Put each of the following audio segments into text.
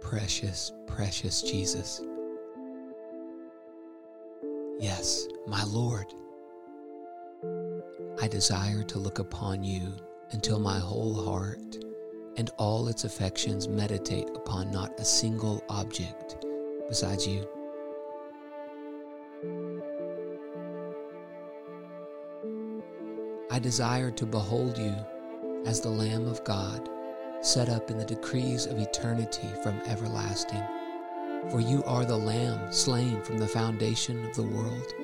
Precious, precious Jesus. Yes, my Lord. I desire to look upon you until my whole heart and all its affections meditate upon not a single object besides you. I desire to behold you as the Lamb of God, set up in the decrees of eternity from everlasting. For you are the Lamb slain from the foundation of the world.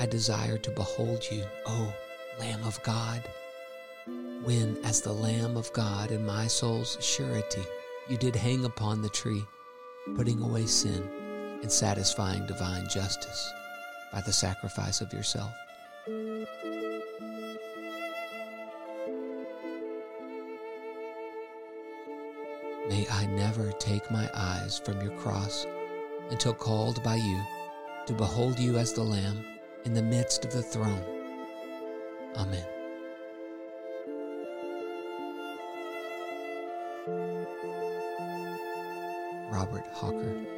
I desire to behold you, O Lamb of God, when, as the Lamb of God and my soul's surety, you did hang upon the tree, putting away sin and satisfying divine justice by the sacrifice of yourself. May I never take my eyes from your cross until called by you to behold you as the Lamb in the midst of the throne. Amen. Robert Hawker.